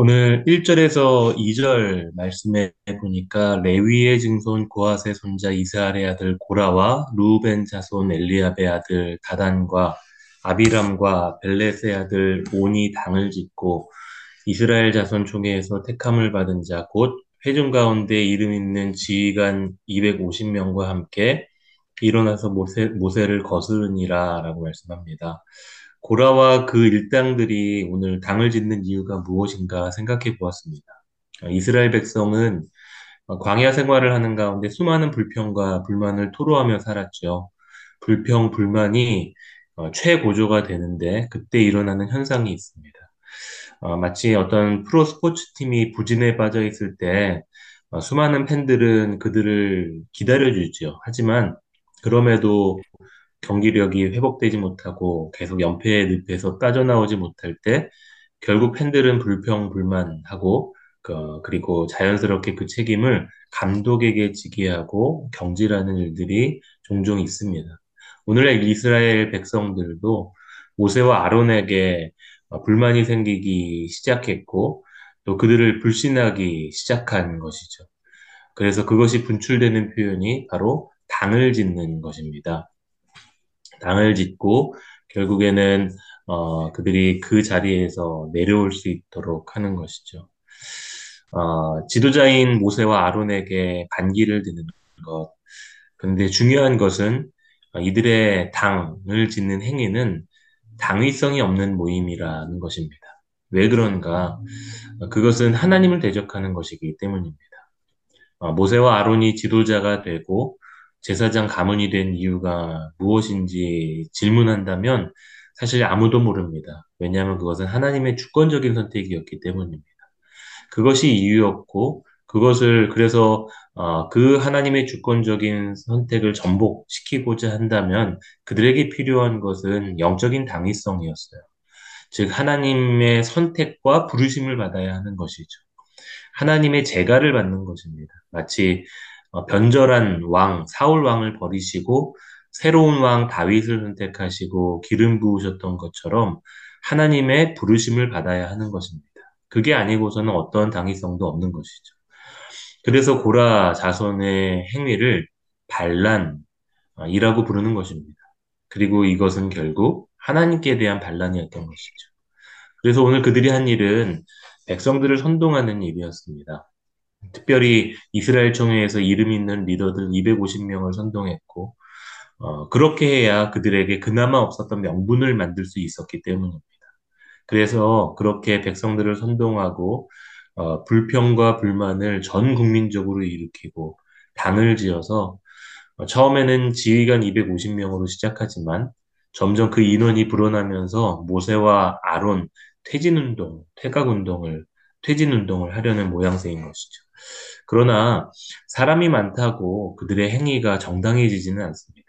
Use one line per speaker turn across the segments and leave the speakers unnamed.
오늘 1절에서 2절 말씀해 보니까 레위의 증손 고핫의 손자 이스라엘의 아들 고라와 루벤 자손 엘리압의 아들 다단과 아비람과 벨렛의 아들 온이 당을 짓고 이스라엘 자손 총회에서 택함을 받은 자 곧 회중 가운데 이름 있는 지휘관 250명과 함께 일어나서 모세, 모세를 거스르니라 라고 말씀합니다. 고라와 그 일당들이 오늘 당을 짓는 이유가 무엇인가 생각해 보았습니다. 이스라엘 백성은 광야 생활을 하는 가운데 수많은 불평과 불만을 토로하며 살았죠. 불평, 불만이 어, 최고조가 되는데 그때 일어나는 현상이 있습니다. 어, 마치 어떤 프로 스포츠 팀이 부진에 빠져 있을 때 어, 수많은 팬들은 그들을 기다려주죠. 하지만 그럼에도 경기력이 회복되지 못하고 계속 연패의 늪에서 빠져나오지 못할 때 결국 팬들은 불평불만하고 그, 그리고 자연스럽게 그 책임을 감독에게 지게 하고 경질하는 일들이 종종 있습니다. 오늘의 이스라엘 백성들도 모세와 아론에게 불만이 생기기 시작했고 또 그들을 불신하기 시작한 것이죠. 그래서 그것이 분출되는 표현이 바로 당을 짓는 것입니다. 당을 짓고 결국에는 어, 그들이 그 자리에서 내려올 수 있도록 하는 것이죠. 어, 지도자인 모세와 아론에게 반기를 드는 것. 그런데 중요한 것은 이들의 당을 짓는 행위는 당위성이 없는 모임이라는 것입니다. 왜 그런가? 그것은 하나님을 대적하는 것이기 때문입니다. 어, 모세와 아론이 지도자가 되고 제사장 가문이 된 이유가 무엇인지 질문한다면 사실 아무도 모릅니다. 왜냐하면 그것은 하나님의 주권적인 선택이었기 때문입니다. 그것이 이유였고 그것을 그래서 어, 그 하나님의 주권적인 선택을 전복시키고자 한다면 그들에게 필요한 것은 영적인 당위성이었어요. 즉 하나님의 선택과 부르심을 받아야 하는 것이죠. 하나님의 재가를 받는 것입니다. 마치 어, 변절한 왕 사울 왕을 버리시고 새로운 왕 다윗을 선택하시고 기름 부으셨던 것처럼 하나님의 부르심을 받아야 하는 것입니다. 그게 아니고서는 어떠한 당위성도 없는 것이죠. 그래서 고라 자손의 행위를 반란이라고 부르는 것입니다. 그리고 이것은 결국 하나님께 대한 반란이었던 것이죠. 그래서 오늘 그들이 한 일은 백성들을 선동하는 일이었습니다. 특별히 이스라엘 총회에서 이름 있는 리더들 250명을 선동했고 어, 그렇게 해야 그들에게 그나마 없었던 명분을 만들 수 있었기 때문입니다. 그래서 그렇게 백성들을 선동하고 어, 불평과 불만을 전 국민적으로 일으키고 당을 지어서 어, 처음에는 지휘관 250명으로 시작하지만 점점 그 인원이 불어나면서 모세와 아론 퇴진운동, 퇴각운동을 퇴진운동을 하려는 모양새인 것이죠. 그러나 사람이 많다고 그들의 행위가 정당해지지는 않습니다.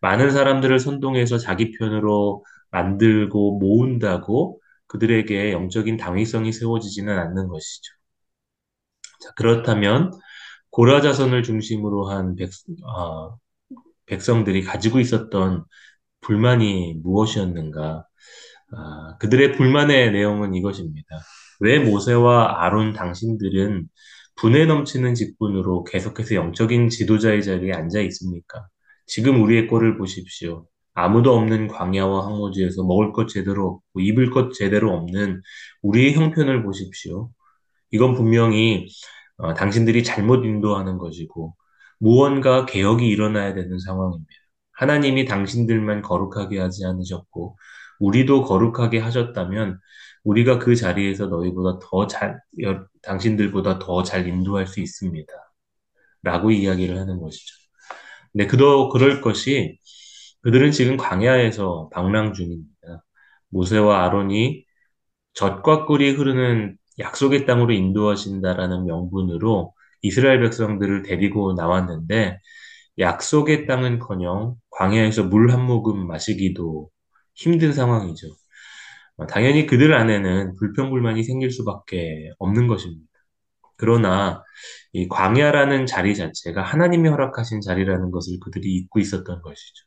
많은 사람들을 선동해서 자기 편으로 만들고 모은다고 그들에게 영적인 당위성이 세워지지는 않는 것이죠. 자, 그렇다면 고라 자손을 중심으로 한 백, 어, 백성들이 가지고 있었던 불만이 무엇이었는가? 아, 그들의 불만의 내용은 이것입니다. 왜 모세와 아론 당신들은 분에 넘치는 직분으로 계속해서 영적인 지도자의 자리에 앉아 있습니까? 지금 우리의 꼴을 보십시오. 아무도 없는 광야와 항모지에서 먹을 것 제대로 없고 입을 것 제대로 없는 우리의 형편을 보십시오. 이건 분명히 어, 당신들이 잘못 인도하는 것이고 무언가 개혁이 일어나야 되는 상황입니다. 하나님이 당신들만 거룩하게 하지 않으셨고 우리도 거룩하게 하셨다면 우리가 그 자리에서 너희보다 더 잘, 당신들보다 더 잘 인도할 수 있습니다. 라고 이야기를 하는 것이죠. 근데 그도 그럴 것이 그들은 지금 광야에서 방랑 중입니다. 모세와 아론이 젖과 꿀이 흐르는 약속의 땅으로 인도하신다라는 명분으로 이스라엘 백성들을 데리고 나왔는데 약속의 땅은커녕 광야에서 물 한 모금 마시기도 힘든 상황이죠. 어, 당연히 그들 안에는 불평불만이 생길 수밖에 없는 것입니다. 그러나 이 광야라는 자리 자체가 하나님이 허락하신 자리라는 것을 그들이 잊고 있었던 것이죠.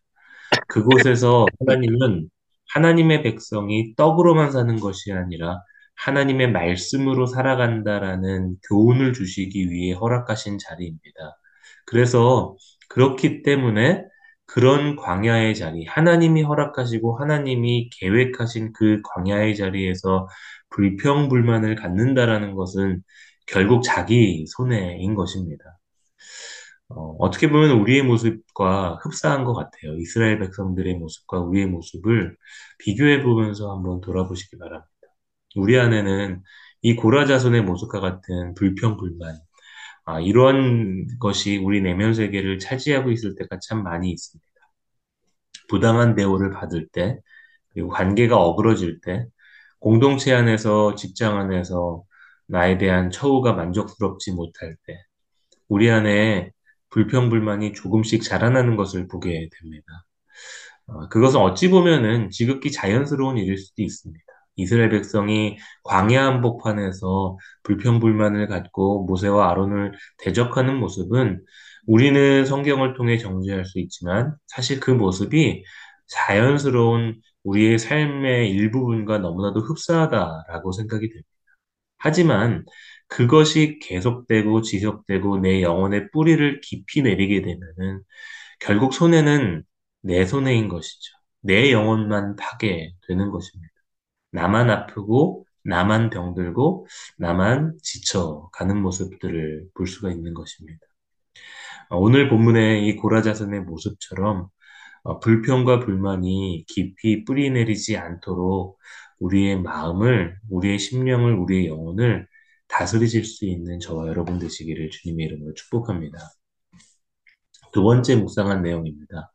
그곳에서 하나님은 하나님의 백성이 떡으로만 사는 것이 아니라 하나님의 말씀으로 살아간다라는 교훈을 주시기 위해 허락하신 자리입니다. 그래서 그렇기 때문에 그런 광야의 자리, 하나님이 허락하시고 하나님이 계획하신 그 광야의 자리에서 불평불만을 갖는다라는 것은 결국 자기 손해인 것입니다. 어, 떻게 보면 우리의 모습과 흡사한 것 같아요. 이스라엘 백성들의 모습과 우리의 모습을 비교해 보면서 한번 돌아보시기 바랍니다. 우리 안에는 이 고라 자손의 모습과 같은 불평불만, 아, 이런 것이 우리 내면 세계를 차지하고 있을 때가 참 많이 있습니다. 부당한 대우를 받을 때, 그리고 관계가 어그러질 때, 공동체 안에서, 직장 안에서 나에 대한 처우가 만족스럽지 못할 때, 우리 안에 불평불만이 조금씩 자라나는 것을 보게 됩니다. 어, 그것은 어찌 보면은 지극히 자연스러운 일일 수도 있습니다. 이스라엘 백성이 광야 한복판에서 불평불만을 갖고 모세와 아론을 대적하는 모습은 우리는 성경을 통해 정죄할 수 있지만 사실 그 모습이 자연스러운 우리의 삶의 일부분과 너무나도 흡사하다라고 생각이 됩니다. 하지만 그것이 계속되고 지속되고 내 영혼의 뿌리를 깊이 내리게 되면은 결국 손해는 내 손해인 것이죠. 내 영혼만 파괴되는 것입니다. 나만 아프고 나만 병들고 나만 지쳐가는 모습들을 볼 수가 있는 것입니다. 어, 오늘 본문의 이 고라자선의 모습처럼 어, 불평과 불만이 깊이 뿌리 내리지 않도록 우리의 마음을, 우리의 심령을, 우리의 영혼을 다스리실 수 있는 저와 여러분 되시기를 주님의 이름으로 축복합니다. 두 번째 묵상한 내용입니다.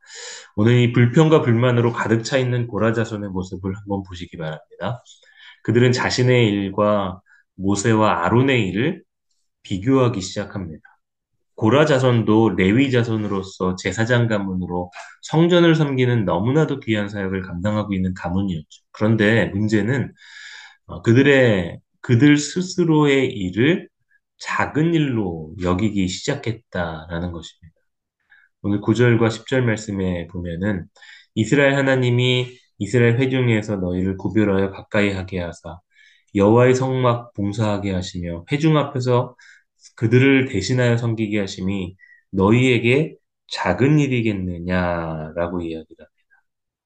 오늘 이 불평과 불만으로 가득 차 있는 고라 자손의 모습을 한번 보시기 바랍니다. 그들은 자신의 일과 모세와 아론의 일을 비교하기 시작합니다. 고라 자손도 레위 자손으로서 제사장 가문으로 성전을 섬기는 너무나도 귀한 사역을 감당하고 있는 가문이었죠. 그런데 문제는 어, 그들의 그들 스스로의 일을 작은 일로 여기기 시작했다라는 것입니다. 오늘 9절과 10절 말씀에 보면은 이스라엘 하나님이 이스라엘 회중에서 너희를 구별하여 가까이 하게 하사 여호와의 성막 봉사하게 하시며 회중 앞에서 그들을 대신하여 섬기게 하심이 너희에게 작은 일이겠느냐라고 이야기를 합니다.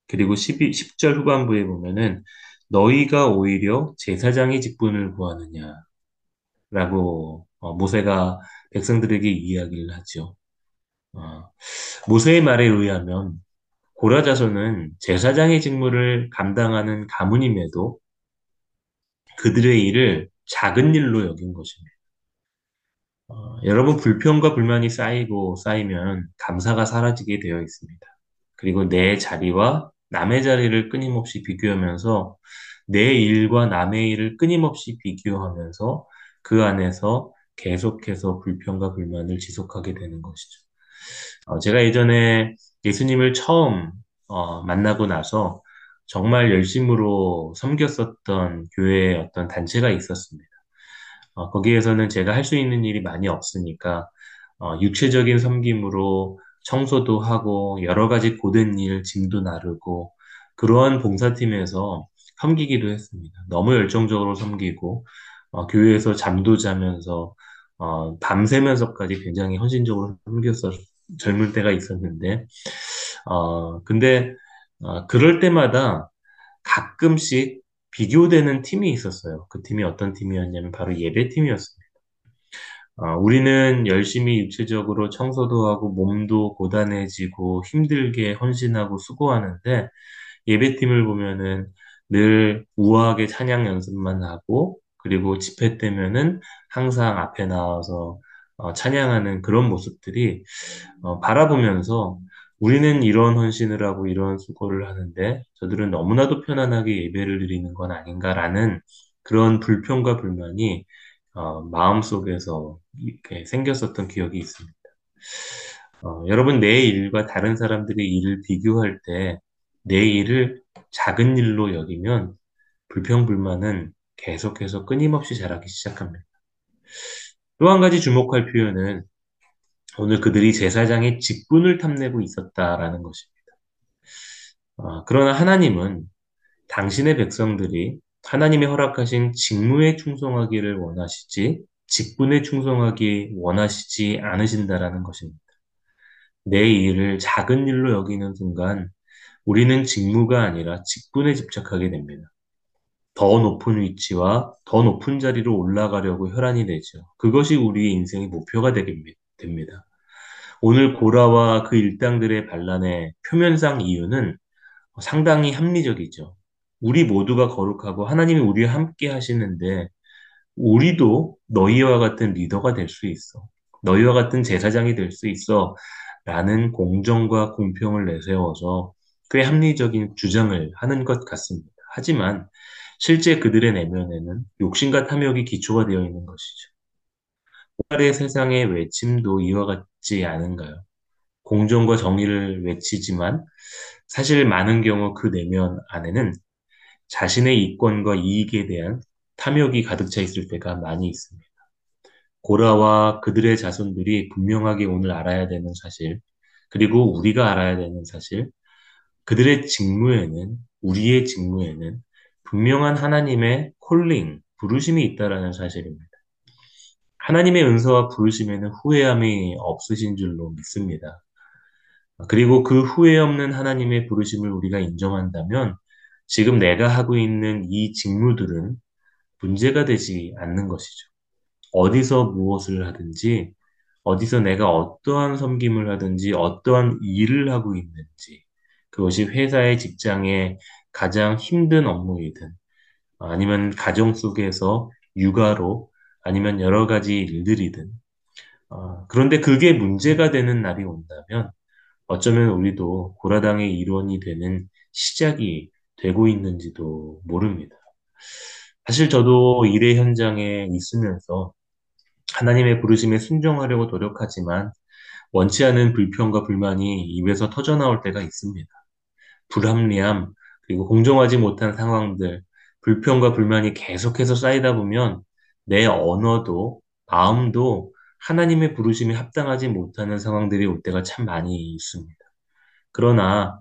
그리고 12, 10절 후반부에 보면은 너희가 오히려 제사장의 직분을 구하느냐라고 어, 모세가 백성들에게 이야기를 하죠. 어, 모세의 말에 의하면 고라 자손은 제사장의 직무를 감당하는 가문임에도 그들의 일을 작은 일로 여긴 것입니다. 어, 여러분 불평과 불만이 쌓이고 쌓이면 감사가 사라지게 되어 있습니다. 그리고 내 자리와 남의 자리를 끊임없이 비교하면서 내 일과 남의 일을 끊임없이 비교하면서 그 안에서 계속해서 불평과 불만을 지속하게 되는 것이죠. 어, 제가 예전에 예수님을 처음 어, 만나고 나서 정말 열심으로 섬겼었던 교회의 어떤 단체가 있었습니다. 어, 거기에서는 제가 할 수 있는 일이 많이 없으니까 어, 육체적인 섬김으로 청소도 하고 여러 가지 고된 일, 짐도 나르고 그러한 봉사팀에서 섬기기도 했습니다. 너무 열정적으로 섬기고 어, 교회에서 잠도 자면서 어, 밤새면서까지 굉장히 헌신적으로 섬겼었 젊을 때가 있었는데 어, 근데 어, 그럴 때마다 가끔씩 비교되는 팀이 있었어요. 그 팀이 어떤 팀이었냐면 바로 예배팀이었습니다. 어, 우리는 열심히 육체적으로 청소도 하고 몸도 고단해지고 힘들게 헌신하고 수고하는데 예배팀을 보면은 늘 우아하게 찬양 연습만 하고 그리고 집회 때면은 항상 앞에 나와서 어, 찬양하는 그런 모습들이 어, 바라보면서 우리는 이런 헌신을 하고 이런 수고를 하는데 저들은 너무나도 편안하게 예배를 드리는 건 아닌가라는 그런 불평과 불만이 어, 마음속에서 이렇게 생겼었던 기억이 있습니다. 어, 여러분 내 일과 다른 사람들의 일을 비교할 때 내 일을 작은 일로 여기면 불평불만은 계속해서 끊임없이 자라기 시작합니다. 또 한 가지 주목할 표현은 오늘 그들이 제사장의 직분을 탐내고 있었다라는 것입니다. 어, 그러나 하나님은 당신의 백성들이 하나님이 허락하신 직무에 충성하기를 원하시지 직분에 충성하기 원하시지 않으신다라는 것입니다. 내 일을 작은 일로 여기는 순간 우리는 직무가 아니라 직분에 집착하게 됩니다. 더 높은 위치와 더 높은 자리로 올라가려고 혈안이 되죠. 그것이 우리의 인생의 목표가 됩니다. 오늘 고라와 그 일당들의 반란의 표면상 이유는 상당히 합리적이죠. 우리 모두가 거룩하고 하나님이 우리와 함께 하시는데 우리도 너희와 같은 리더가 될 수 있어. 너희와 같은 제사장이 될 수 있어. 라는 공정과 공평을 내세워서 꽤 합리적인 주장을 하는 것 같습니다. 하지만 실제 그들의 내면에는 욕심과 탐욕이 기초가 되어 있는 것이죠. 오늘의 세상의 외침도 이와 같지 않은가요? 공정과 정의를 외치지만 사실 많은 경우 그 내면 안에는 자신의 이권과 이익에 대한 탐욕이 가득 차 있을 때가 많이 있습니다. 고라와 그들의 자손들이 분명하게 오늘 알아야 되는 사실, 그리고 우리가 알아야 되는 사실, 그들의 직무에는, 우리의 직무에는 분명한 하나님의 콜링, 부르심이 있다라는 사실입니다. 하나님의 은사와 부르심에는 후회함이 없으신 줄로 믿습니다. 그리고 그 후회 없는 하나님의 부르심을 우리가 인정한다면 지금 내가 하고 있는 이 직무들은 문제가 되지 않는 것이죠. 어디서 무엇을 하든지, 어디서 내가 어떠한 섬김을 하든지, 어떠한 일을 하고 있는지, 그것이 회사의 직장의 가장 힘든 업무이든, 아니면 가정 속에서 육아로, 아니면 여러 가지 일들이든, 어, 그런데 그게 문제가 되는 날이 온다면, 어쩌면 우리도 고라당의 일원이 되는 시작이 되고 있는지도 모릅니다. 사실 저도 일의 현장에 있으면서 하나님의 부르심에 순종하려고 노력하지만 원치 않은 불평과 불만이 입에서 터져 나올 때가 있습니다. 불합리함, 그리고 공정하지 못한 상황들, 불평과 불만이 계속해서 쌓이다 보면 내 언어도 마음도 하나님의 부르심에 합당하지 못하는 상황들이 올 때가 참 많이 있습니다. 그러나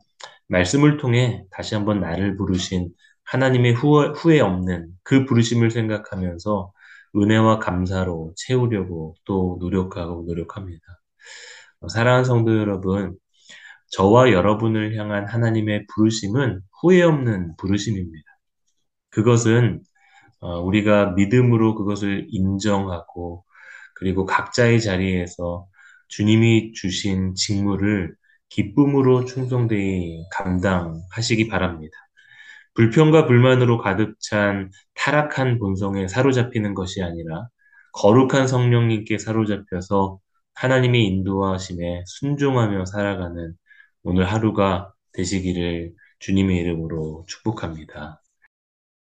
말씀을 통해 다시 한번 나를 부르신 하나님의 후회, 후회 없는 그 부르심을 생각하면서 은혜와 감사로 채우려고 또 노력하고 노력합니다. 사랑하는 성도 여러분, 저와 여러분을 향한 하나님의 부르심은 후회 없는 부르심입니다. 그것은 어, 우리가 믿음으로 그것을 인정하고 그리고 각자의 자리에서 주님이 주신 직무를 기쁨으로 충성되이 감당하시기 바랍니다. 불평과 불만으로 가득 찬 타락한 본성에 사로잡히는 것이 아니라 거룩한 성령님께 사로잡혀서 하나님의 인도하심에 순종하며 살아가는 오늘 하루가 되시기를 주님의 이름으로 축복합니다.